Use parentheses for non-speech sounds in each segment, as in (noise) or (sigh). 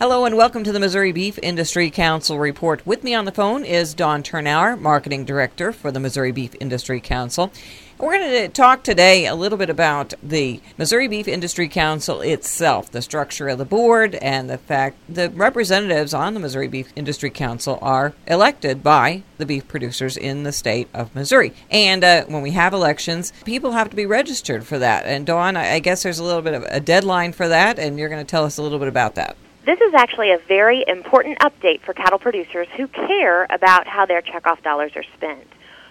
Hello and welcome to the Missouri Beef Industry Council report. With me on the phone is Dawn Thurnau, Marketing Director for the Missouri Beef Industry Council. We're going to talk today a little bit about the Missouri Beef Industry Council itself, the structure of the board, and the fact the representatives on the Missouri Beef Industry Council are elected by the beef producers in the state of Missouri. And uh, when we have elections, people have to be registered for that. And Dawn, I guess there's a little bit of a deadline for that, and you're going to tell us a little bit about that. This is actually a very important update for cattle producers who care about how their checkoff dollars are spent.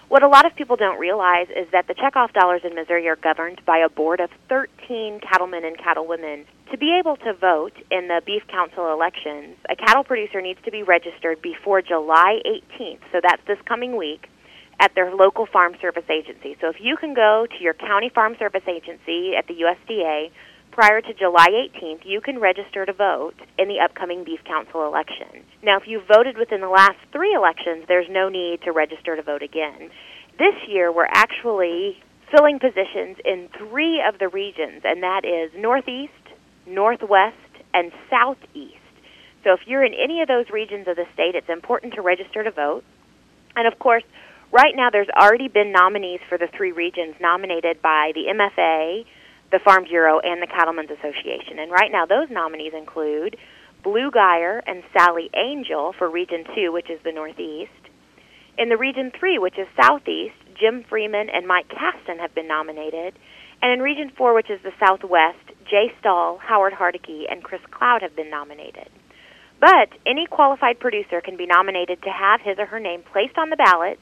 What a lot of people don't realize is that the checkoff dollars in Missouri are governed by a board of 13 cattlemen and cattlewomen. To be able to vote in the Beef Council elections, a cattle producer needs to be registered before July 18th, so that's this coming week, at their local farm service agency. So if you can go to your county farm service agency at the USDA, prior to July 18th, you can register to vote in the upcoming Beef Council election. Now, if you voted within the last three elections, there's no need to register to vote again. This year, we're actually filling positions in three of the regions, and that is Northeast, Northwest, and Southeast. So if you're in any of those regions of the state, it's important to register to vote. And of course, right now there's already been nominees for the three regions nominated by the MFA, the Farm Bureau, and the Cattlemen's Association. And right now, those nominees include Blue Geyer and Sally Angel for Region 2, which is the Northeast. In the Region 3, which is Southeast, Jim Freeman and Mike Caston have been nominated. And in Region 4, which is the Southwest, Jay Stahl, Howard Hardicke, and Chris Cloud have been nominated. But any qualified producer can be nominated to have his or her name placed on the ballot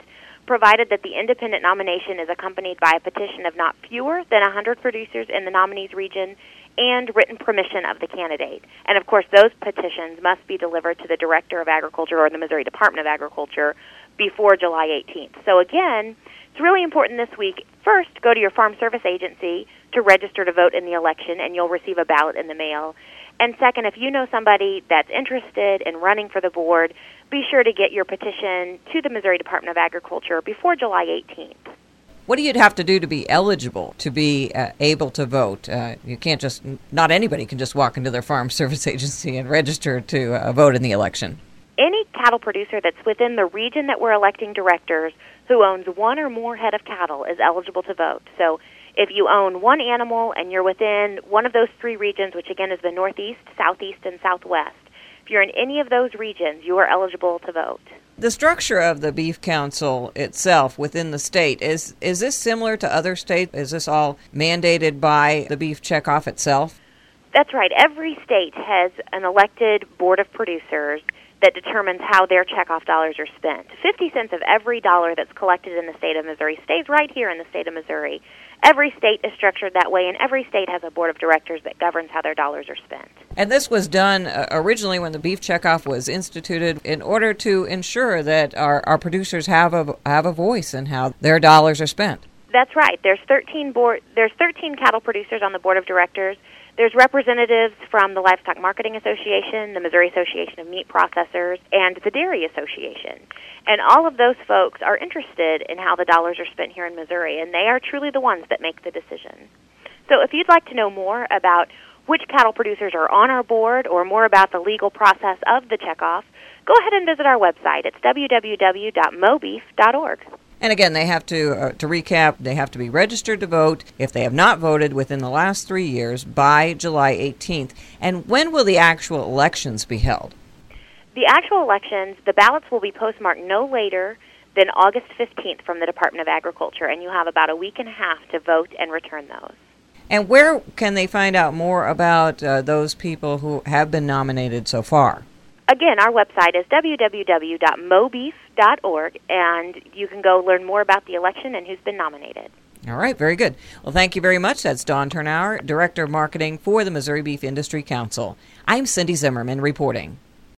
provided that the independent nomination is accompanied by a petition of not fewer than 100 producers in the nominee's region and written permission of the candidate. And of course, those petitions must be delivered to the Director of Agriculture or the Missouri Department of Agriculture before July 18th. So again, it's really important this week. First, go to your Farm Service agency to register to vote in the election, and you'll receive a ballot in the mail. And second, if you know somebody that's interested in running for the board, be sure to get your petition to the Missouri Department of Agriculture before July 18th. What do you have to do to be eligible to be uh, able to vote? Uh, you can't just, not anybody can just walk into their farm (laughs) service agency and register to uh, vote in the election. Any cattle producer that's within the region that we're electing directors who owns one or more head of cattle is eligible to vote. So if you own one animal and you're within one of those three regions, which again is the Northeast, Southeast, and Southwest, if you're in any of those regions, you are eligible to vote. The structure of the Beef Council itself within the state is is this similar to other states? Is this all mandated by the beef checkoff itself? That's right. Every state has an elected board of producers that determines how their checkoff dollars are spent. 50 cents of every dollar that's collected in the state of Missouri stays right here in the state of Missouri. Every state is structured that way, and every state has a board of directors that governs how their dollars are spent. And this was done uh, originally when the beef checkoff was instituted in order to ensure that our, our producers have a, have a voice in how their dollars are spent. That's right. There's 13 board, there's 13 cattle producers on the board of directors. There's representatives from the Livestock Marketing Association, the Missouri Association of Meat Processors, and the Dairy Association. And all of those folks are interested in how the dollars are spent here in Missouri, and they are truly the ones that make the decision. So if you'd like to know more about which cattle producers are on our board or more about the legal process of the checkoff, go ahead and visit our website. It's www.mobeef.org. And again, they have to uh, to recap. They have to be registered to vote if they have not voted within the last three years by July 18th. And when will the actual elections be held? The actual elections, the ballots will be postmarked no later than August 15th from the Department of Agriculture, and you have about a week and a half to vote and return those. And where can they find out more about uh, those people who have been nominated so far? Again, our website is www.mobeef.org, and you can go learn more about the election and who's been nominated. All right, very good. Well, thank you very much. That's Dawn Thurnau, Director of Marketing for the Missouri Beef Industry Council. I'm Cindy Zimmerman reporting.